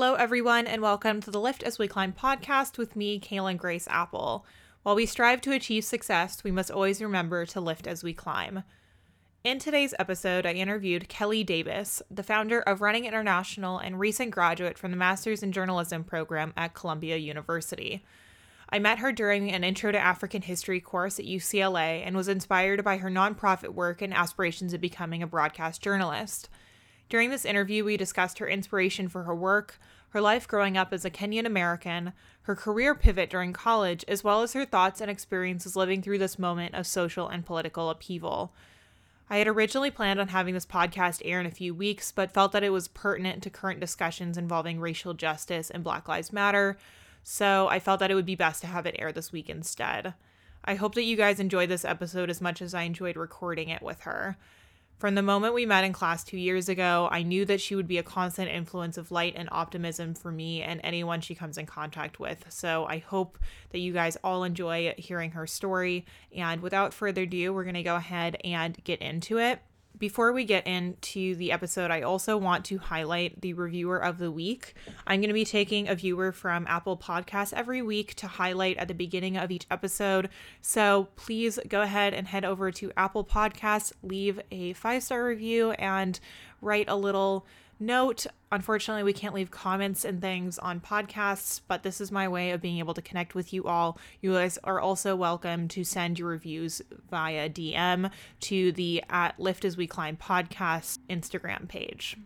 Hello, everyone, and welcome to the Lift as We Climb podcast with me, Kaelyn Grace Apple. While we strive to achieve success, we must always remember to lift as we climb. In today's episode, I interviewed Kelly Davis, the founder of Running International and recent graduate from the Masters in Journalism program at Columbia University. I met her during an Intro to African History course at UCLA and was inspired by her nonprofit work and aspirations of becoming a broadcast journalist. During this interview, we discussed her inspiration for her work, her life growing up as a Kenyan American, her career pivot during college, as well as her thoughts and experiences living through this moment of social and political upheaval. I had originally planned on having this podcast air in a few weeks, but felt that it was pertinent to current discussions involving racial justice and Black Lives Matter, so I felt that it would be best to have it air this week instead. I hope that you guys enjoyed this episode as much as I enjoyed recording it with her. From the moment we met in class two years ago, I knew that she would be a constant influence of light and optimism for me and anyone she comes in contact with. So I hope that you guys all enjoy hearing her story. And without further ado, we're going to go ahead and get into it. Before we get into the episode, I also want to highlight the reviewer of the week. I'm going to be taking a viewer from Apple Podcasts every week to highlight at the beginning of each episode. So please go ahead and head over to Apple Podcasts, leave a five star review, and write a little note. Unfortunately, we can't leave comments and things on podcasts, but this is my way of being able to connect with you all. You guys are also welcome to send your reviews via DM to the at Lift as We Climb podcast Instagram page.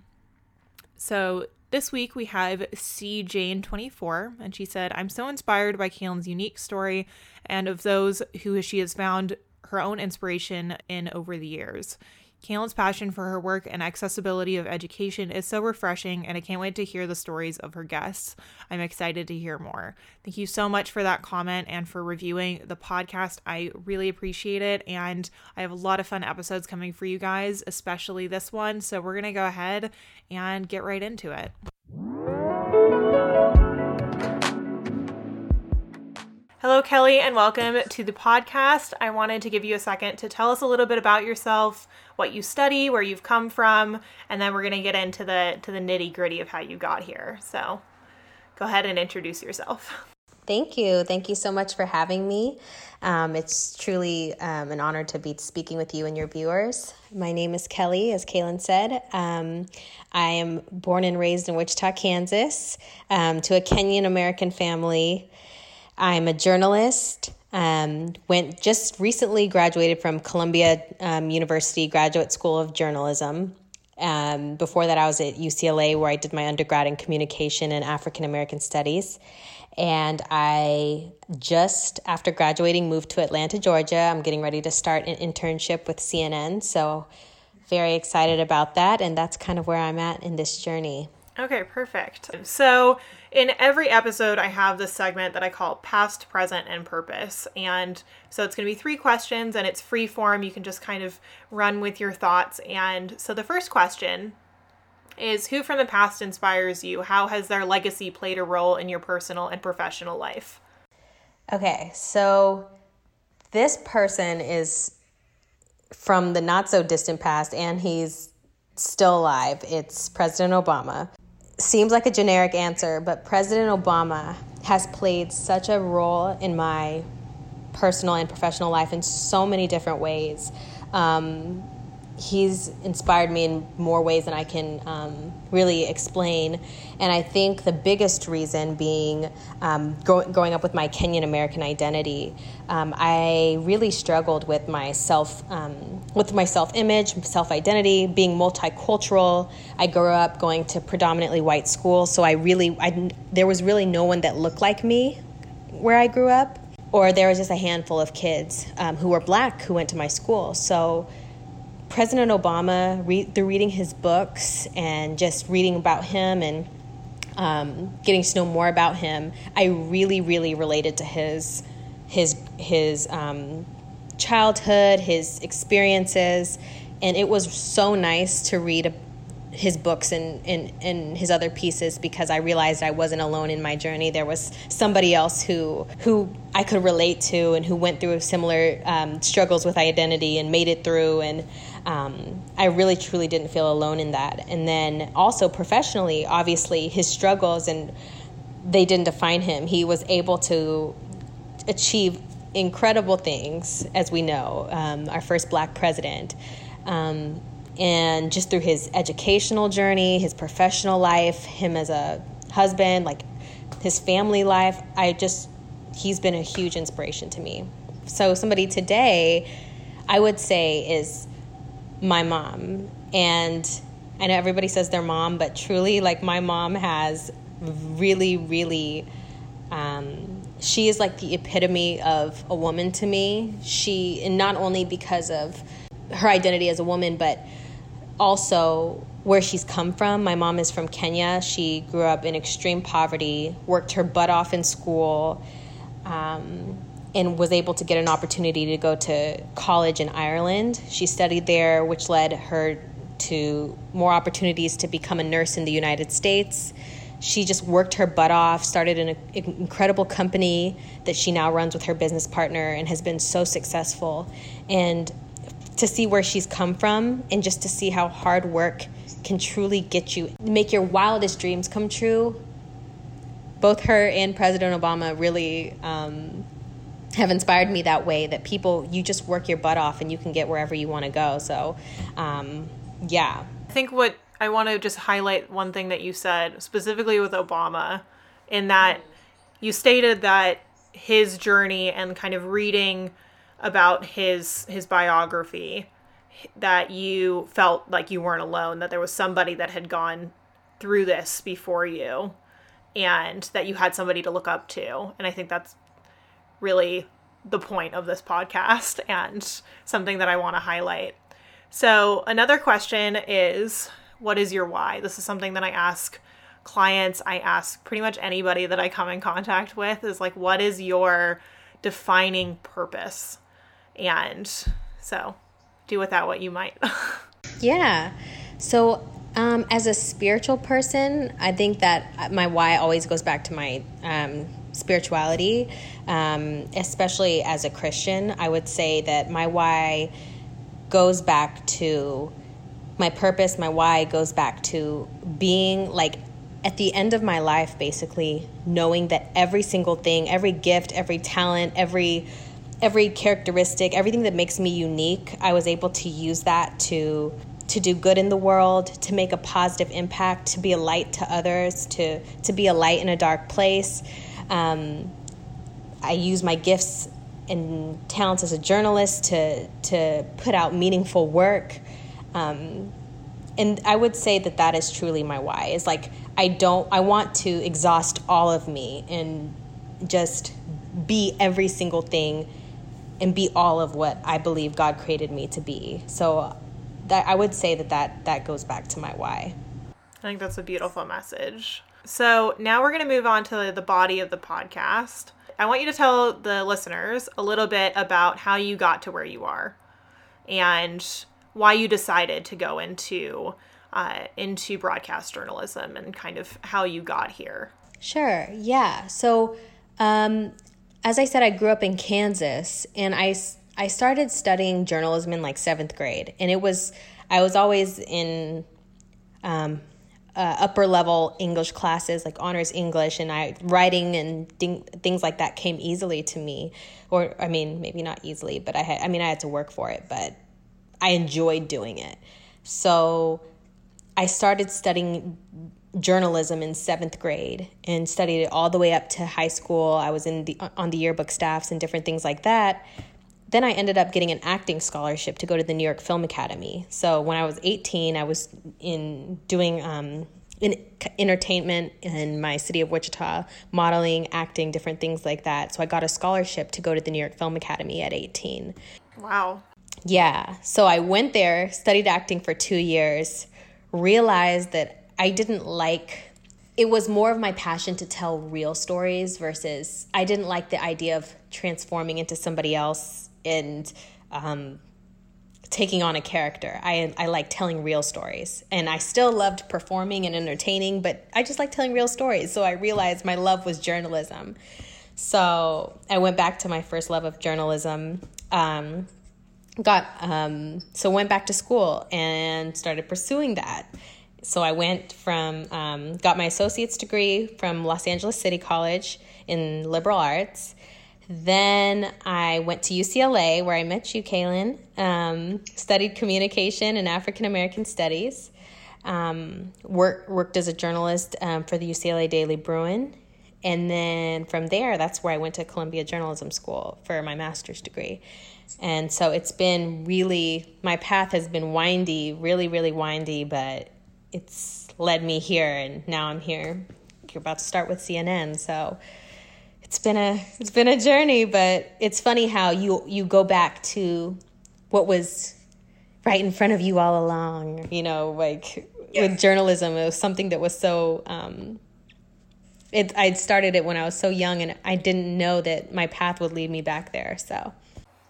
So this week we have C Jane 24, and she said, I'm so inspired by Kaelyn's unique story and of those who she has found her own inspiration in over the years. Kaelyn's passion for her work and accessibility of education is so refreshing, and I can't wait to hear the stories of her guests. I'm excited to hear more. Thank you so much for that comment and for reviewing the podcast. I really appreciate it, and I have a lot of fun episodes coming for you guys, especially this one. So we're going to go ahead and get right into it. Hello, Kelly, and welcome to the podcast. I wanted to give you a second to tell us a little bit about yourself, what you study, where you've come from, and then we're going to get into the to the nitty gritty of how you got here. So, go ahead and introduce yourself. Thank you. Thank you so much for having me. Um, it's truly um, an honor to be speaking with you and your viewers. My name is Kelly, as Kaelyn said. Um, I am born and raised in Wichita, Kansas, um, to a Kenyan American family. I'm a journalist. Um, went just recently graduated from Columbia um, University Graduate School of Journalism. Um, before that, I was at UCLA where I did my undergrad in communication and African American studies. And I just after graduating moved to Atlanta, Georgia. I'm getting ready to start an internship with CNN. So, very excited about that. And that's kind of where I'm at in this journey. Okay, perfect. So, in every episode, I have this segment that I call Past, Present, and Purpose. And so it's going to be three questions and it's free form. You can just kind of run with your thoughts. And so the first question is Who from the past inspires you? How has their legacy played a role in your personal and professional life? Okay, so this person is from the not so distant past and he's still alive. It's President Obama seems like a generic answer, but President Obama has played such a role in my personal and professional life in so many different ways. Um, he's inspired me in more ways than I can um, really explain. And I think the biggest reason being um, grow- growing up with my Kenyan American identity, um, I really struggled with my self, um, with my self image, self identity, being multicultural. I grew up going to predominantly white schools, so I really, I, there was really no one that looked like me where I grew up. Or there was just a handful of kids um, who were black who went to my school. So President Obama, re- through reading his books and just reading about him and um, getting to know more about him, I really, really related to his his his um, childhood, his experiences, and it was so nice to read his books and, and, and his other pieces because I realized I wasn't alone in my journey. There was somebody else who who I could relate to and who went through similar um, struggles with identity and made it through. And um, I really truly didn't feel alone in that. And then also professionally, obviously, his struggles and they didn't define him. He was able to achieve incredible things, as we know, um, our first black president. Um, and just through his educational journey, his professional life, him as a husband, like his family life, I just, he's been a huge inspiration to me. So, somebody today, I would say, is my mom. And I know everybody says their mom, but truly, like, my mom has really, really, um, she is like the epitome of a woman to me. She, and not only because of her identity as a woman, but also where she's come from. My mom is from Kenya. She grew up in extreme poverty, worked her butt off in school, um, and was able to get an opportunity to go to college in Ireland. She studied there, which led her to more opportunities to become a nurse in the United States. She just worked her butt off, started an incredible company that she now runs with her business partner and has been so successful. And to see where she's come from and just to see how hard work can truly get you, make your wildest dreams come true. Both her and President Obama really um, have inspired me that way that people, you just work your butt off and you can get wherever you want to go. So, um, yeah. I think what I want to just highlight one thing that you said specifically with Obama, in that you stated that his journey and kind of reading about his his biography that you felt like you weren't alone that there was somebody that had gone through this before you and that you had somebody to look up to and i think that's really the point of this podcast and something that i want to highlight so another question is what is your why this is something that i ask clients i ask pretty much anybody that i come in contact with is like what is your defining purpose and so do with that what you might. yeah. So, um, as a spiritual person, I think that my why always goes back to my um, spirituality, um, especially as a Christian. I would say that my why goes back to my purpose, my why goes back to being like at the end of my life, basically knowing that every single thing, every gift, every talent, every every characteristic, everything that makes me unique, I was able to use that to to do good in the world, to make a positive impact, to be a light to others, to to be a light in a dark place. Um, I use my gifts and talents as a journalist to to put out meaningful work. Um, and I would say that that is truly my why. Is like I don't I want to exhaust all of me and just be every single thing and be all of what I believe God created me to be. So that I would say that that, that goes back to my why. I think that's a beautiful message. So now we're going to move on to the body of the podcast. I want you to tell the listeners a little bit about how you got to where you are and why you decided to go into uh, into broadcast journalism and kind of how you got here. Sure. Yeah. So um, as I said, I grew up in Kansas and I, I started studying journalism in like seventh grade. And it was, I was always in um, uh, upper level English classes, like honors English, and I writing and ding, things like that came easily to me. Or, I mean, maybe not easily, but I had, I mean, I had to work for it, but I enjoyed doing it. So I started studying journalism in seventh grade and studied it all the way up to high school. I was in the on the yearbook staffs and different things like that. Then I ended up getting an acting scholarship to go to the New York Film Academy. So when I was 18, I was in doing um, in entertainment in my city of Wichita, modeling, acting, different things like that. So I got a scholarship to go to the New York Film Academy at 18. Wow. Yeah. So I went there, studied acting for two years, realized that I didn't like it was more of my passion to tell real stories versus I didn't like the idea of transforming into somebody else and um, taking on a character. I I like telling real stories, and I still loved performing and entertaining, but I just like telling real stories. So I realized my love was journalism. So I went back to my first love of journalism. Um, got um, so went back to school and started pursuing that. So I went from um, got my associate's degree from Los Angeles City College in liberal arts. Then I went to UCLA where I met you, Kaelyn. Um, studied communication and African American studies. Um, work, worked as a journalist um, for the UCLA Daily Bruin. And then from there, that's where I went to Columbia Journalism School for my master's degree. And so it's been really, my path has been windy, really, really windy, but it's led me here. And now I'm here. You're about to start with CNN. So it's been a, it's been a journey, but it's funny how you, you go back to what was right in front of you all along, you know, like yeah. with journalism, it was something that was so, um, it, I'd started it when I was so young and I didn't know that my path would lead me back there. So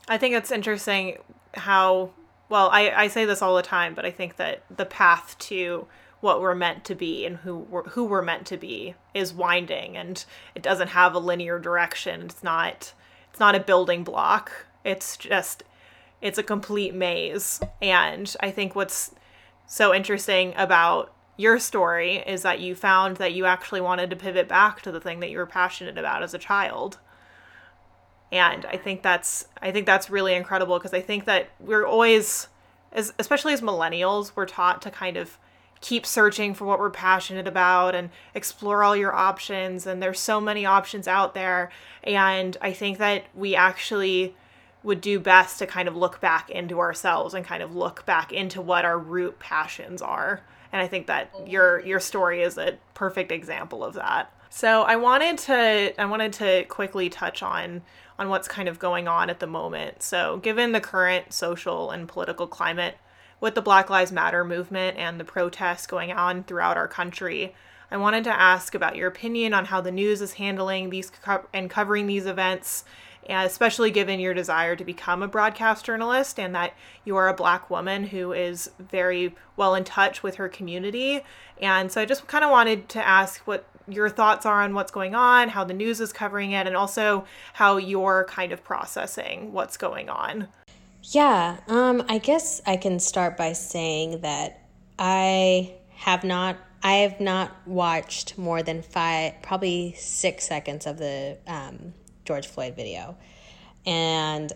I think it's interesting how well I, I say this all the time, but I think that the path to what we're meant to be and who we're, who we're meant to be is winding and it doesn't have a linear direction. It's not it's not a building block. It's just it's a complete maze. And I think what's so interesting about your story is that you found that you actually wanted to pivot back to the thing that you were passionate about as a child and i think that's i think that's really incredible because i think that we're always as especially as millennials we're taught to kind of keep searching for what we're passionate about and explore all your options and there's so many options out there. And i think that we actually would do best to kind of look back into ourselves and kind of look back into what our root passions are. And i think that your your story is a perfect example of that. So i wanted to i wanted to quickly touch on on what's kind of going on at the moment. So, given the current social and political climate with the Black Lives Matter movement and the protests going on throughout our country, I wanted to ask about your opinion on how the news is handling these co- and covering these events, especially given your desire to become a broadcast journalist and that you are a black woman who is very well in touch with her community. And so I just kind of wanted to ask what your thoughts are on what's going on, how the news is covering it, and also how you're kind of processing what's going on. Yeah, um, I guess I can start by saying that I have not I have not watched more than five, probably six seconds of the um, George Floyd video. And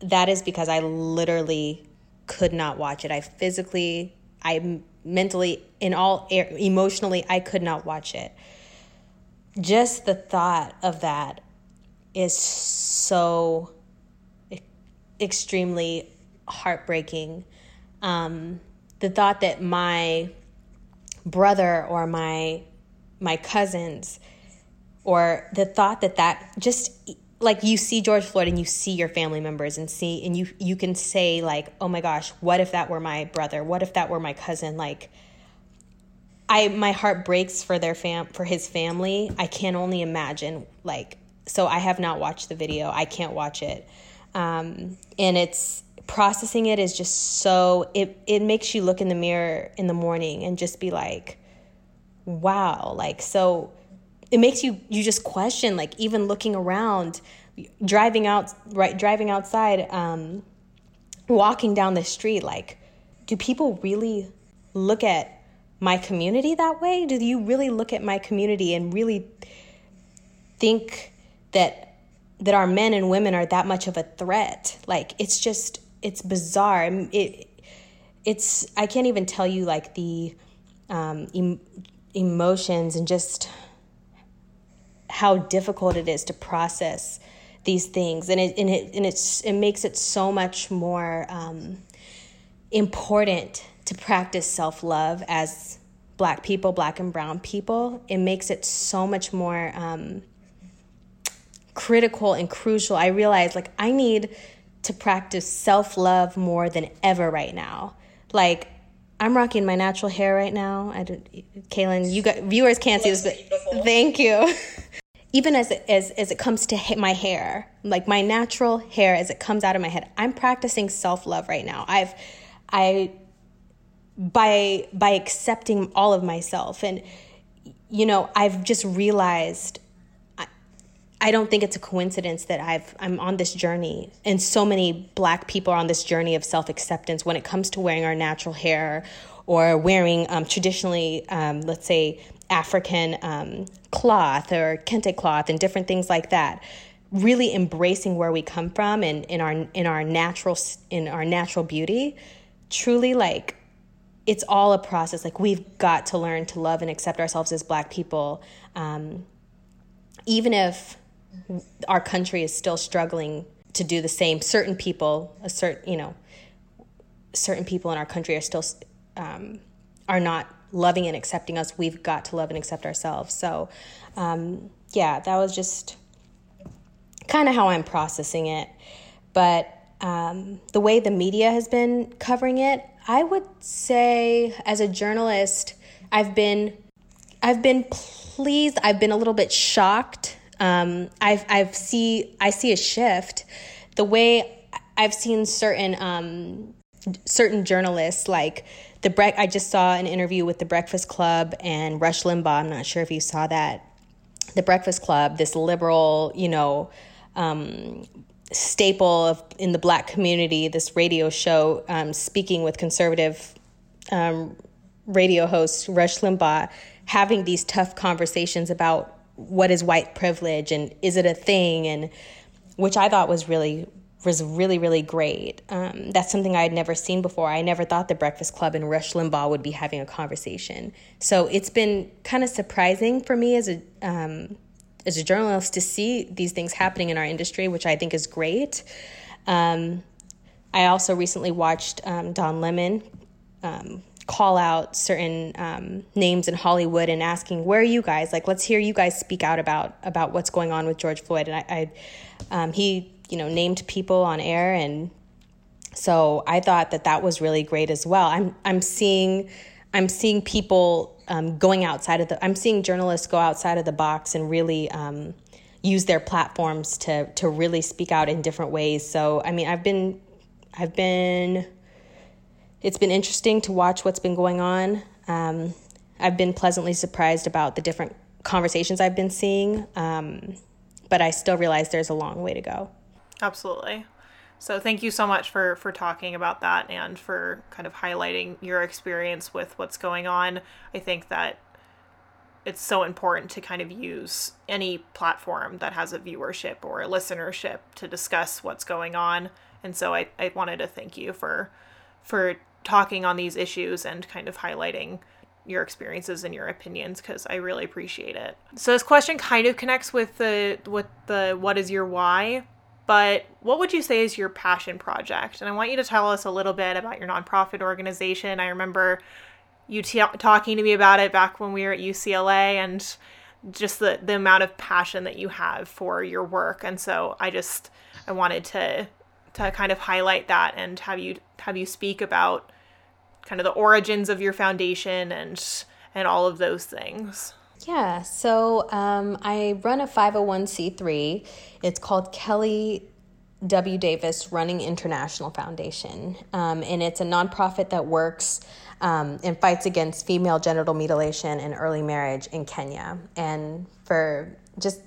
that is because I literally could not watch it. I physically, I mentally, in all, emotionally, I could not watch it. Just the thought of that is so extremely heartbreaking. Um, the thought that my brother or my my cousins or the thought that that just like you see George Floyd and you see your family members and see and you you can say like oh my gosh what if that were my brother? What if that were my cousin? Like I my heart breaks for their fam for his family. I can only imagine like so I have not watched the video. I can't watch it um, and it's processing it is just so it it makes you look in the mirror in the morning and just be like wow like so it makes you you just question like even looking around driving out right driving outside um walking down the street like do people really look at my community that way? Do you really look at my community and really think that that our men and women are that much of a threat. Like it's just it's bizarre. It it's i can't even tell you like the um, em- emotions and just how difficult it is to process these things. And it and it and it's it makes it so much more um, important to practice self-love as black people black and brown people. It makes it so much more um, critical and crucial i realize like i need to practice self-love more than ever right now like I'm rocking my natural hair right now. I don't, Kaelyn, you got viewers can't see this, but thank you. even as it, as as it comes to my hair, like my natural hair as it comes out of my head, I'm practicing self love right now. I've I by by accepting all of myself and you know I've just realized I, don't think it's a coincidence that I've I'm on this journey and so many black people are on this journey of self-acceptance when it comes to wearing our natural hair or wearing um, traditionally um, let's say African um, cloth or kente cloth and different things like that. Really embracing where we come from and in our in our natural in our natural beauty. Truly like it's all a process. Like we've got to learn to love and accept ourselves as black people. Um, even if our country is still struggling to do the same. Certain people, a certain you know, certain people in our country are still um, are not loving and accepting us. We've got to love and accept ourselves. So, um, yeah, that was just kind of how I'm processing it. But um, the way the media has been covering it, I would say, as a journalist, I've been I've been pleased. I've been a little bit shocked um, I've I've see I see a shift. The way I've seen certain um, certain journalists like the bre- I just saw an interview with the Breakfast Club and Rush Limbaugh. I'm not sure if you saw that. The Breakfast Club, this liberal, you know, um, staple of in the black community, this radio show, um, speaking with conservative um, radio host Rush Limbaugh, having these tough conversations about what is white privilege and is it a thing and which I thought was really was really really great. Um, that's something I had never seen before. I never thought the Breakfast Club and Rush Limbaugh would be having a conversation. So it's been kind of surprising for me as a um, as a journalist to see these things happening in our industry, which I think is great. Um, I also recently watched um, Don Lemon um, call out certain um, names in Hollywood and asking, "Where are you guys? Like, let's hear you guys speak out about about what's going on with George Floyd." And I, I um, he, you know, named people on air, and so I thought that that was really great as well. I'm I'm seeing I'm seeing people um, going outside of the. I'm seeing journalists go outside of the box and really. Um, use their platforms to to really speak out in different ways. So I mean, I've been I've been it's been interesting to watch what's been going on. Um, I've been pleasantly surprised about the different conversations I've been seeing, um, but I still realize there's a long way to go. Absolutely. So thank you so much for for talking about that and for kind of highlighting your experience with what's going on. I think that it's so important to kind of use any platform that has a viewership or a listenership to discuss what's going on. And so I, I wanted to thank you for for talking on these issues and kind of highlighting your experiences and your opinions because I really appreciate it. So this question kind of connects with the with the what is your why, but what would you say is your passion project? And I want you to tell us a little bit about your nonprofit organization. I remember you t- talking to me about it back when we were at UCLA and just the the amount of passion that you have for your work. And so I just I wanted to to kind of highlight that and have you have you speak about kind of the origins of your foundation and and all of those things. Yeah, so um, I run a 501c3. It's called Kelly W. Davis Running International Foundation. Um, and it's a nonprofit that works um, and fights against female genital mutilation and early marriage in Kenya. And for just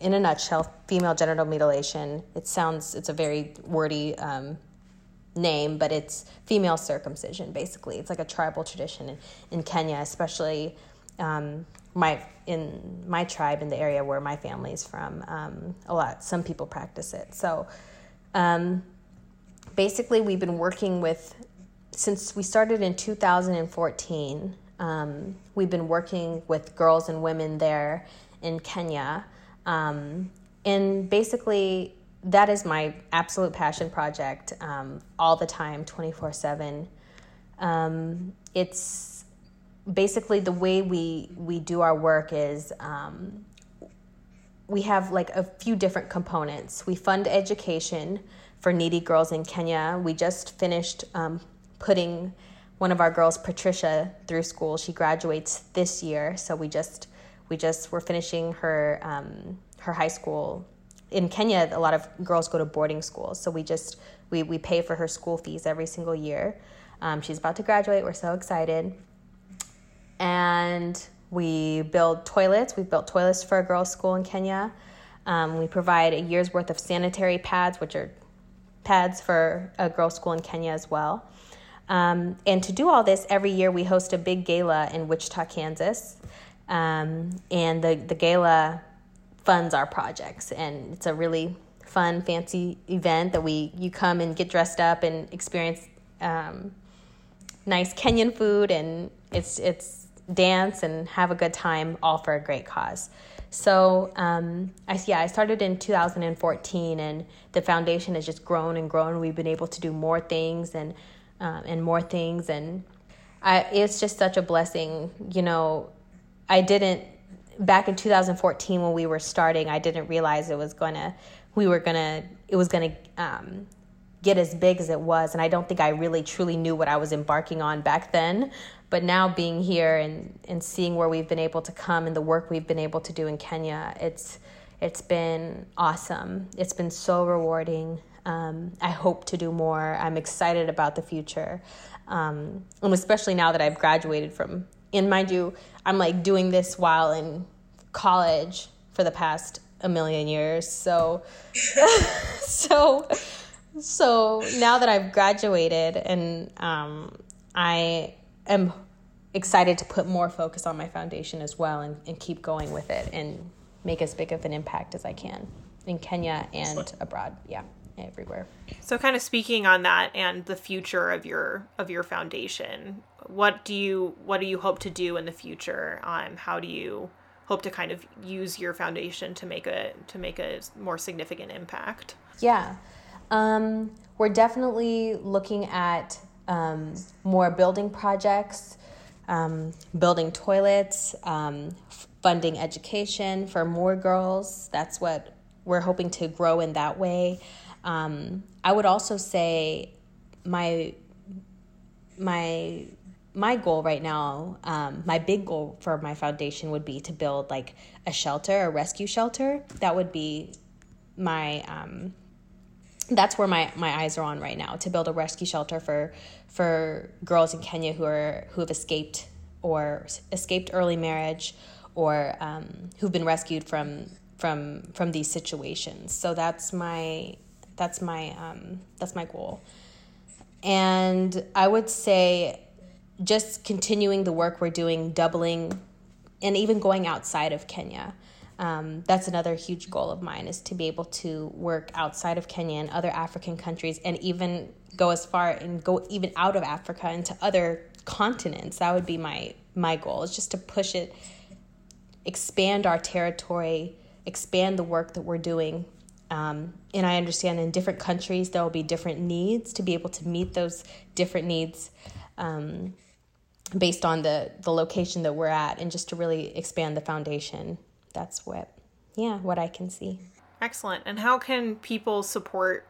in a nutshell, female genital mutilation, it sounds, it's a very wordy um, name, but it's female circumcision, basically. It's like a tribal tradition in, in Kenya, especially um, my in my tribe in the area where my family is from. Um, a lot, some people practice it. So um, basically, we've been working with since we started in 2014. Um, we've been working with girls and women there in Kenya. Um, and basically, that is my absolute passion project um, all the time, 24 um, 7. It's basically the way we, we do our work is um, we have like a few different components. We fund education for needy girls in Kenya. We just finished um, putting one of our girls, Patricia, through school. She graduates this year, so we just we just we're finishing her um, her high school in Kenya, a lot of girls go to boarding schools, so we just we we pay for her school fees every single year. Um, she's about to graduate. We're so excited, and we build toilets. We've built toilets for a girls' school in Kenya. Um, we provide a year's worth of sanitary pads, which are pads for a girls' school in Kenya as well. Um, and to do all this, every year we host a big gala in Wichita, Kansas. Um, and the, the gala funds our projects. And it's a really fun, fancy event that we you come and get dressed up and experience um, nice Kenyan food and it's it's dance and have a good time, all for a great cause. So um, I yeah I started in 2014 and the foundation has just grown and grown. We've been able to do more things and um, and more things and I, it's just such a blessing. You know, I didn't back in 2014 when we were starting. I didn't realize it was gonna we were gonna it was gonna um, get as big as it was, and I don't think I really truly knew what I was embarking on back then. But now being here and and seeing where we've been able to come and the work we've been able to do in Kenya, it's it's been awesome. It's been so rewarding. Um, I hope to do more. I'm excited about the future, um, and especially now that I've graduated from. And mind you, I'm like doing this while in college for the past a million years. So, so, so now that I've graduated and um, I am excited to put more focus on my foundation as well and, and keep going with it and make as big of an impact as I can in Kenya and abroad. Yeah everywhere. So kind of speaking on that and the future of your of your foundation, what do you what do you hope to do in the future? Um how do you hope to kind of use your foundation to make a to make a more significant impact? Yeah, um, we're definitely looking at um, more building projects, um, building toilets, um, funding education for more girls. That's what we're hoping to grow in that way. Um, I would also say my my my goal right now, um, my big goal for my foundation would be to build like a shelter, a rescue shelter. That would be my um, that's where my, my eyes are on right now to build a rescue shelter for for girls in Kenya who are who have escaped or escaped early marriage or um, who've been rescued from from from these situations. So that's my that's my um, that's my goal. And I would say just continuing the work we're doing, doubling, and even going outside of Kenya. Um, that's another huge goal of mine is to be able to work outside of Kenya and other African countries, and even go as far and go even out of Africa into other continents. That would be my my goal is just to push it, expand our territory, expand the work that we're doing. Um, and I understand in different countries there will be different needs to be able to meet those different needs. Um, based on the the location that we're at and just to really expand the foundation. That's what yeah what i can see. Excellent. And how can people support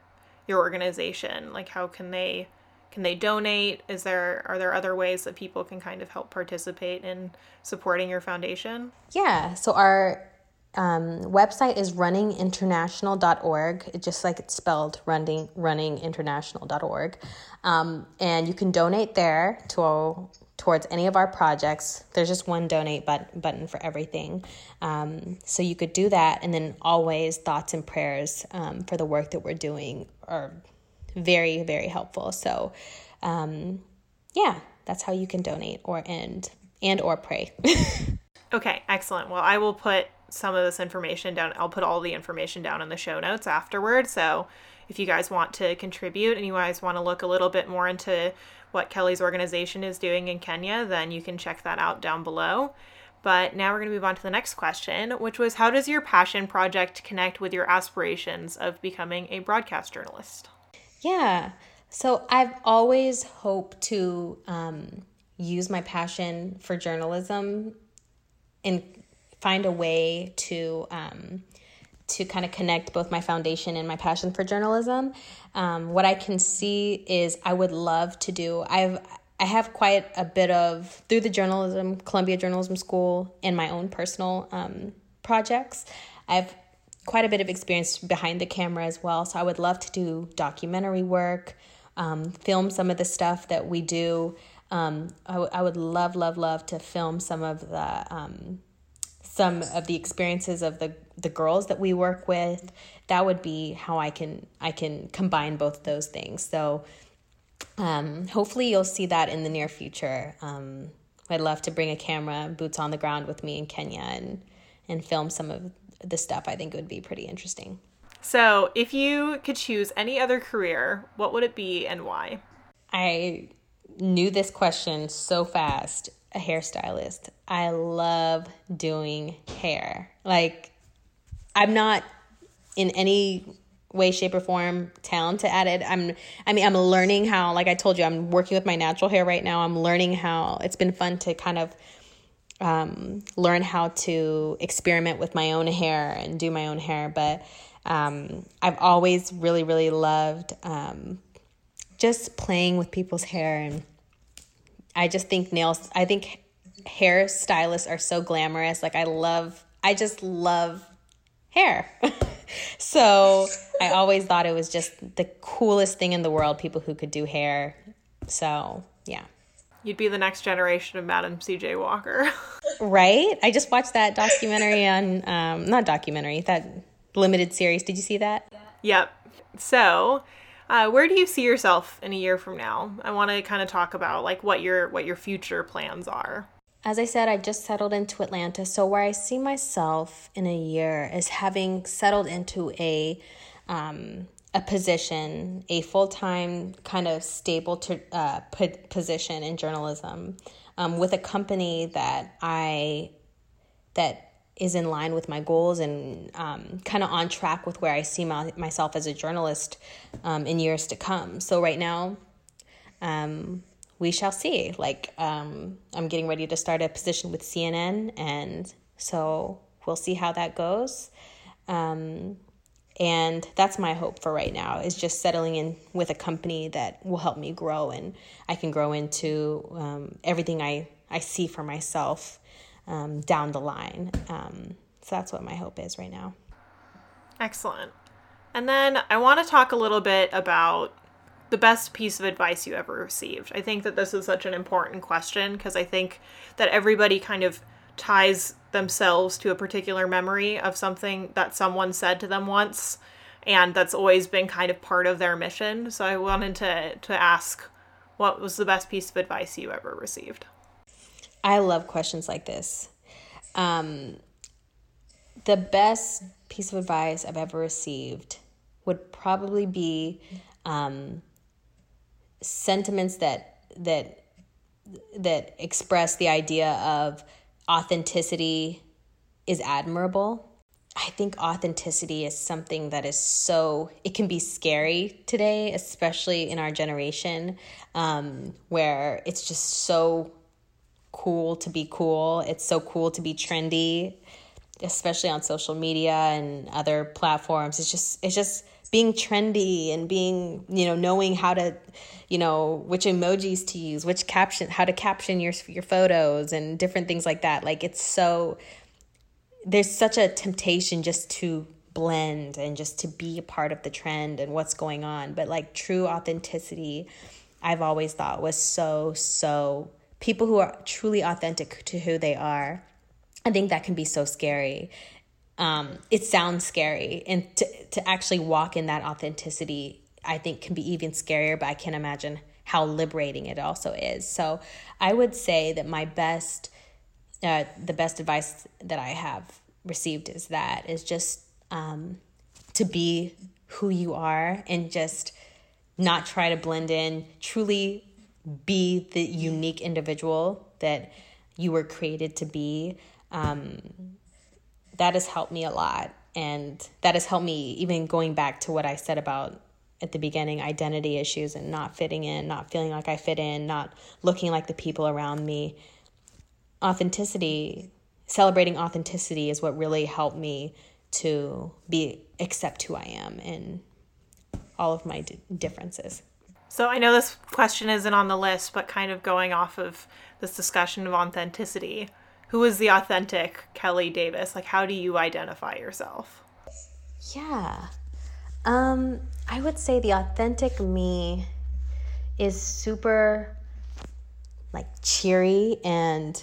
your organization? Like how can they can they donate? Is there are there other ways that people can kind of help participate in supporting your foundation? Yeah. So our um, website is runninginternational.org it just like it's spelled running runninginternational.org um, and you can donate there to all towards any of our projects. There's just one donate but- button for everything. Um, so you could do that. And then always thoughts and prayers um, for the work that we're doing are very, very helpful. So, um, yeah, that's how you can donate or end and or pray. okay, excellent. Well, I will put some of this information down. I'll put all the information down in the show notes afterward. So if you guys want to contribute and you guys want to look a little bit more into what Kelly's organization is doing in Kenya, then you can check that out down below. But now we're going to move on to the next question, which was how does your passion project connect with your aspirations of becoming a broadcast journalist? Yeah. So I've always hoped to um, use my passion for journalism and find a way to um, to kind of connect both my foundation and my passion for journalism. Um, what I can see is I would love to do. I've I have quite a bit of through the journalism Columbia Journalism School and my own personal um, projects. I have quite a bit of experience behind the camera as well. So I would love to do documentary work, um, film some of the stuff that we do. Um, I, w- I would love, love, love to film some of the um, some of the experiences of the the girls that we work with that would be how i can i can combine both those things. So um, hopefully you'll see that in the near future. Um, i'd love to bring a camera boots on the ground with me in kenya and and film some of the stuff i think it would be pretty interesting. So if you could choose any other career what would it be and why? I knew this question so fast a hairstylist. I love doing hair. Like, I'm not in any way, shape, or form talented at it. I'm, I mean, I'm learning how, like I told you, I'm working with my natural hair right now. I'm learning how it's been fun to kind of um, learn how to experiment with my own hair and do my own hair. But um, I've always really, really loved um, just playing with people's hair and I just think nails, I think hair stylists are so glamorous. Like, I love, I just love hair. so I always thought it was just the coolest thing in the world, people who could do hair. So, yeah. You'd be the next generation of Madam CJ Walker. right? I just watched that documentary on, um, not documentary, that limited series. Did you see that? Yep. So, uh, where do you see yourself in a year from now? I want to kind of talk about like what your what your future plans are. As I said, I just settled into Atlanta, so where I see myself in a year is having settled into a um, a position, a full time kind of stable to, uh, position in journalism, um, with a company that I that is in line with my goals and um, kind of on track with where I see my, myself as a journalist um, in years to come. So right now, um, we shall see. Like um, I'm getting ready to start a position with CNN, and so we'll see how that goes. Um, and that's my hope for right now is just settling in with a company that will help me grow and I can grow into um, everything I, I see for myself um, down the line. Um, so that's what my hope is right now. Excellent. And then I want to talk a little bit about the best piece of advice you ever received. I think that this is such an important question because I think that everybody kind of ties themselves to a particular memory of something that someone said to them once and that's always been kind of part of their mission. So I wanted to to ask what was the best piece of advice you ever received? I love questions like this. Um, the best piece of advice I've ever received would probably be um, sentiments that that that express the idea of authenticity is admirable. I think authenticity is something that is so, it can be scary today, especially in our generation, um, where it's just so cool to be cool. It's so cool to be trendy, especially on social media and other platforms. It's just it's just being trendy and being, you know, knowing how to, you know, which emojis to use, which caption how to caption your your photos and different things like that. Like it's so there's such a temptation just to blend and just to be a part of the trend and what's going on. But like true authenticity, I've always thought was so, so people who are truly authentic to who they are, I think that can be so scary. Um, it sounds scary, and to to actually walk in that authenticity, I think can be even scarier. But I can't imagine how liberating it also is. So I would say that my best, uh, the best advice that I have received is that is just um, to be who you are and just not try to blend in. Truly be the unique individual that you were created to be. Um, that has helped me a lot. And that has helped me, even going back to what I said about at the beginning identity issues and not fitting in, not feeling like I fit in, not looking like the people around me. Authenticity, celebrating authenticity is what really helped me to be accept who I am and all of my d- differences. So I know this question isn't on the list, but kind of going off of this discussion of authenticity, who is the authentic Kelly Davis? Like, how do you identify yourself? Yeah. Um, I would say the authentic me is super like cheery and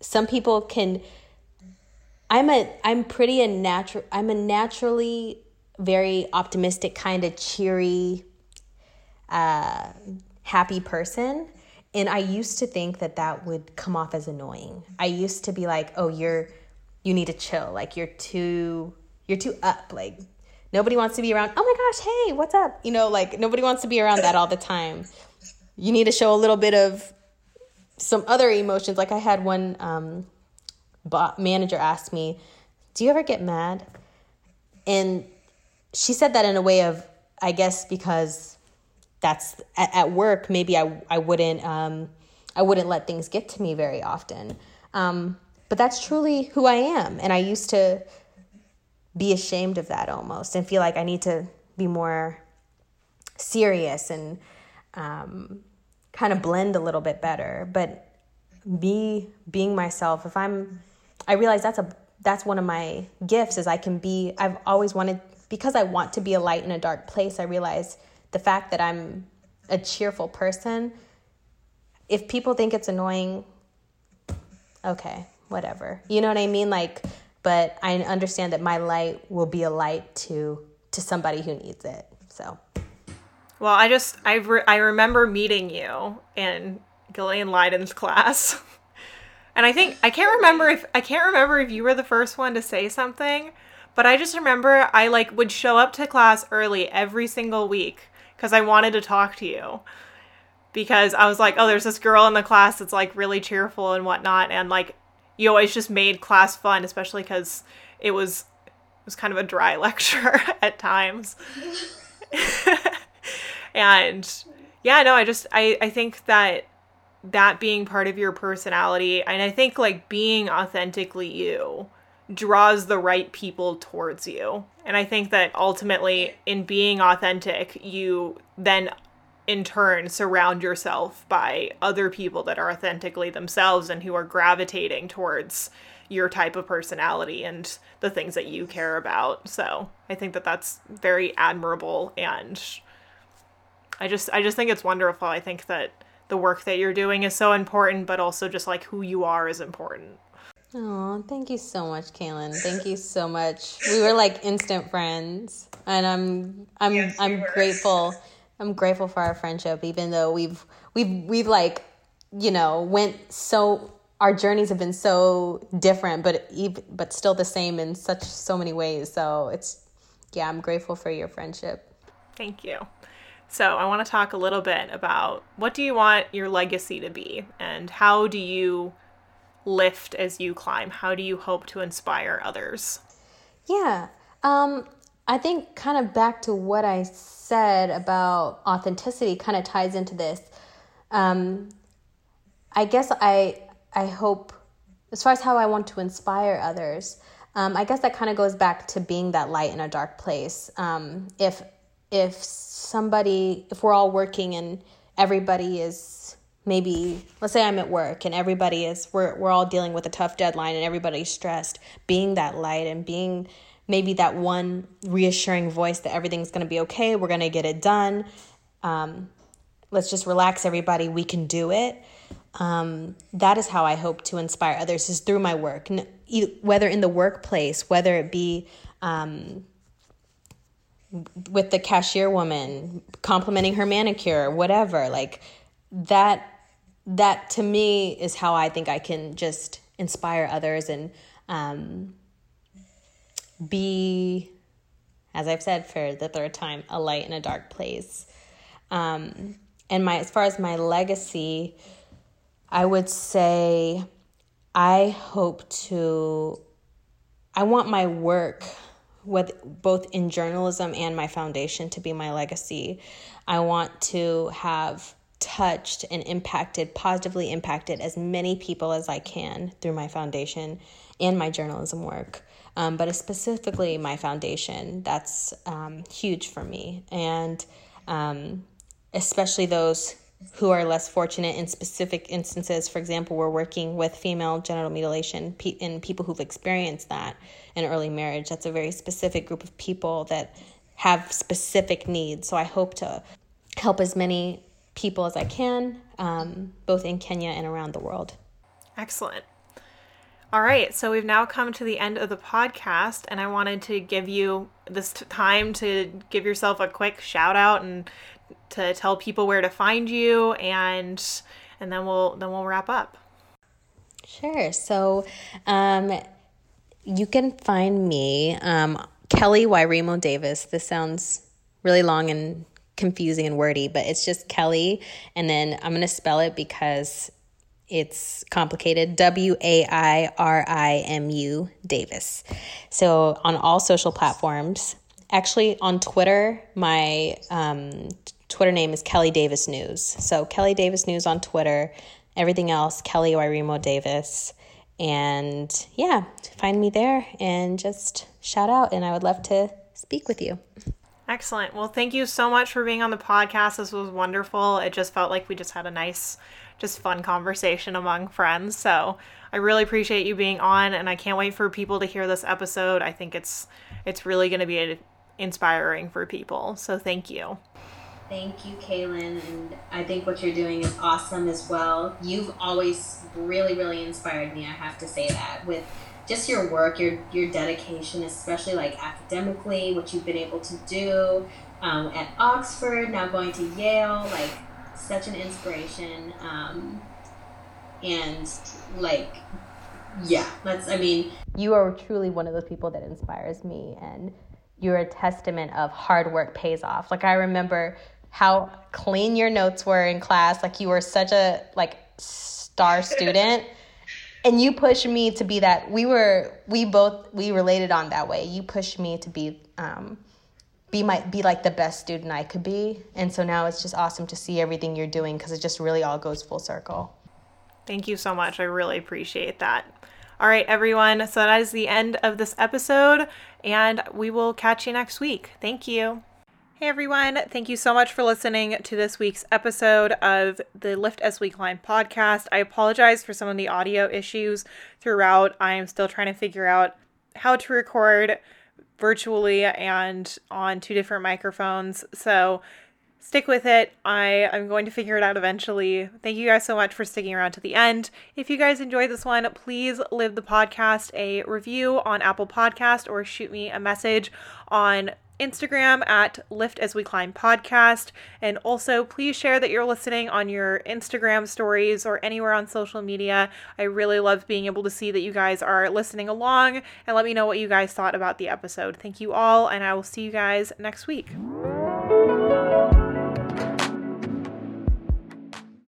some people can I'm a I'm pretty a natural I'm a naturally very optimistic kind of cheery uh happy person and I used to think that that would come off as annoying. I used to be like, "Oh, you're you need to chill. Like you're too you're too up. Like nobody wants to be around. Oh my gosh, hey, what's up? You know, like nobody wants to be around that all the time. You need to show a little bit of some other emotions. Like I had one um, manager ask me, "Do you ever get mad?" And she said that in a way of, I guess, because that's at, at work. Maybe I I wouldn't um, I wouldn't let things get to me very often. Um, but that's truly who I am, and I used to be ashamed of that almost and feel like I need to be more serious and um, kind of blend a little bit better. But me being myself, if I'm, I realize that's a that's one of my gifts is I can be. I've always wanted because I want to be a light in a dark place. I realize the fact that I'm a cheerful person. If people think it's annoying, okay, whatever. You know what I mean? Like but I understand that my light will be a light to to somebody who needs it. So. Well, I just I re- I remember meeting you in Gillian Leiden's class. And I think I can't remember if I can't remember if you were the first one to say something, but I just remember I like would show up to class early every single week because I wanted to talk to you. Because I was like, oh, there's this girl in the class that's like really cheerful and whatnot, and like you always just made class fun, especially because it was it was kind of a dry lecture at times. and yeah, no, I just I I think that that being part of your personality and I think like being authentically you draws the right people towards you. And I think that ultimately in being authentic, you then in turn surround yourself by other people that are authentically themselves and who are gravitating towards your type of personality and the things that you care about. So, I think that that's very admirable and I just I just think it's wonderful. I think that the work that you're doing is so important, but also just like who you are is important. Oh, thank you so much, Kaelyn. Thank you so much. We were like instant friends, and I'm I'm yes, I'm grateful I'm grateful for our friendship, even though we've we've we've like you know went so our journeys have been so different, but even, but still the same in such so many ways. So it's yeah, I'm grateful for your friendship. Thank you. So I want to talk a little bit about what do you want your legacy to be, and how do you lift as you climb? How do you hope to inspire others? Yeah. Um, I think kind of back to what I said about authenticity kind of ties into this. Um, I guess I I hope as far as how I want to inspire others. Um, I guess that kind of goes back to being that light in a dark place. Um, if if somebody if we're all working and everybody is maybe let's say I'm at work and everybody is we're we're all dealing with a tough deadline and everybody's stressed, being that light and being maybe that one reassuring voice that everything's going to be okay, we're going to get it done. Um, let's just relax, everybody. We can do it. Um, that is how I hope to inspire others is through my work, whether in the workplace, whether it be um, with the cashier woman complimenting her manicure, whatever. Like that. That to me is how I think I can just inspire others and um, be, as I've said for the third time, a light in a dark place. Um, and my as far as my legacy, I would say I hope to I want my work with both in journalism and my foundation to be my legacy. I want to have touched and impacted positively impacted as many people as I can through my foundation and my journalism work um, but specifically my foundation. That's um, huge for me. And um, especially those who are less fortunate in specific instances. For example, we're working with female genital mutilation in people who've experienced that in early marriage. That's a very specific group of people that have specific needs. So I hope to help as many people as I can, um, both in Kenya and around the world. Excellent. All right, so we've now come to the end of the podcast, and I wanted to give you this time to give yourself a quick shout out and to tell people where to find you, and and then we'll then we'll wrap up. Sure. So, um, you can find me, um, Kelly Wairimu Davis. This sounds really long and confusing and wordy, but it's just Kelly, and then I'm gonna spell it because it's complicated. W A I R I M U Davis. So on all social platforms, actually on Twitter, my um, Twitter name is Kelly Davis News. So Kelly Davis News on Twitter. Everything else, Kelly Wairimu Davis. And yeah, find me there and just shout out. And I would love to speak with you. Excellent. Well, thank you so much for being on the podcast. This was wonderful. It just felt like we just had a nice just fun conversation among friends. So I really appreciate you being on, and I can't wait for people to hear this episode. I think it's it's really going to be inspiring for people. So thank you. Thank you, Kaelyn. And I think what you're doing is awesome as well. You've always really, really inspired me. I have to say that with just your work, your your dedication, especially like academically, what you've been able to do um, at Oxford, now going to Yale, like such an inspiration. Um, and like, yeah, that's, I mean, you are truly one of those people that inspires me. And you're a testament of hard work pays off. Like, I remember how clean your notes were in class. Like, you were such a, like, star student. and you pushed me to be that we were we both we related on that way you pushed me to be um, be my be like the best student I could be. And so now it's just awesome to see everything you're doing because it just really all goes full circle. Thank you so much. I really appreciate that. All right, everyone. So that is the end of this episode, and we will catch you next week. Thank you. Hey everyone, thank you so much for listening to this week's episode of the Lift as We Climb podcast. I apologize for some of the audio issues throughout. I am still trying to figure out how to record virtually and on two different microphones. So stick with it. I I'm going to figure it out eventually. Thank you guys so much for sticking around to the end. If you guys enjoyed this one, please leave the podcast a review on Apple Podcast or shoot me a message on Instagram at Lift As We Climb Podcast. And also, please share that you're listening on your Instagram stories or anywhere on social media. I really love being able to see that you guys are listening along and let me know what you guys thought about the episode. Thank you all, and I will see you guys next week.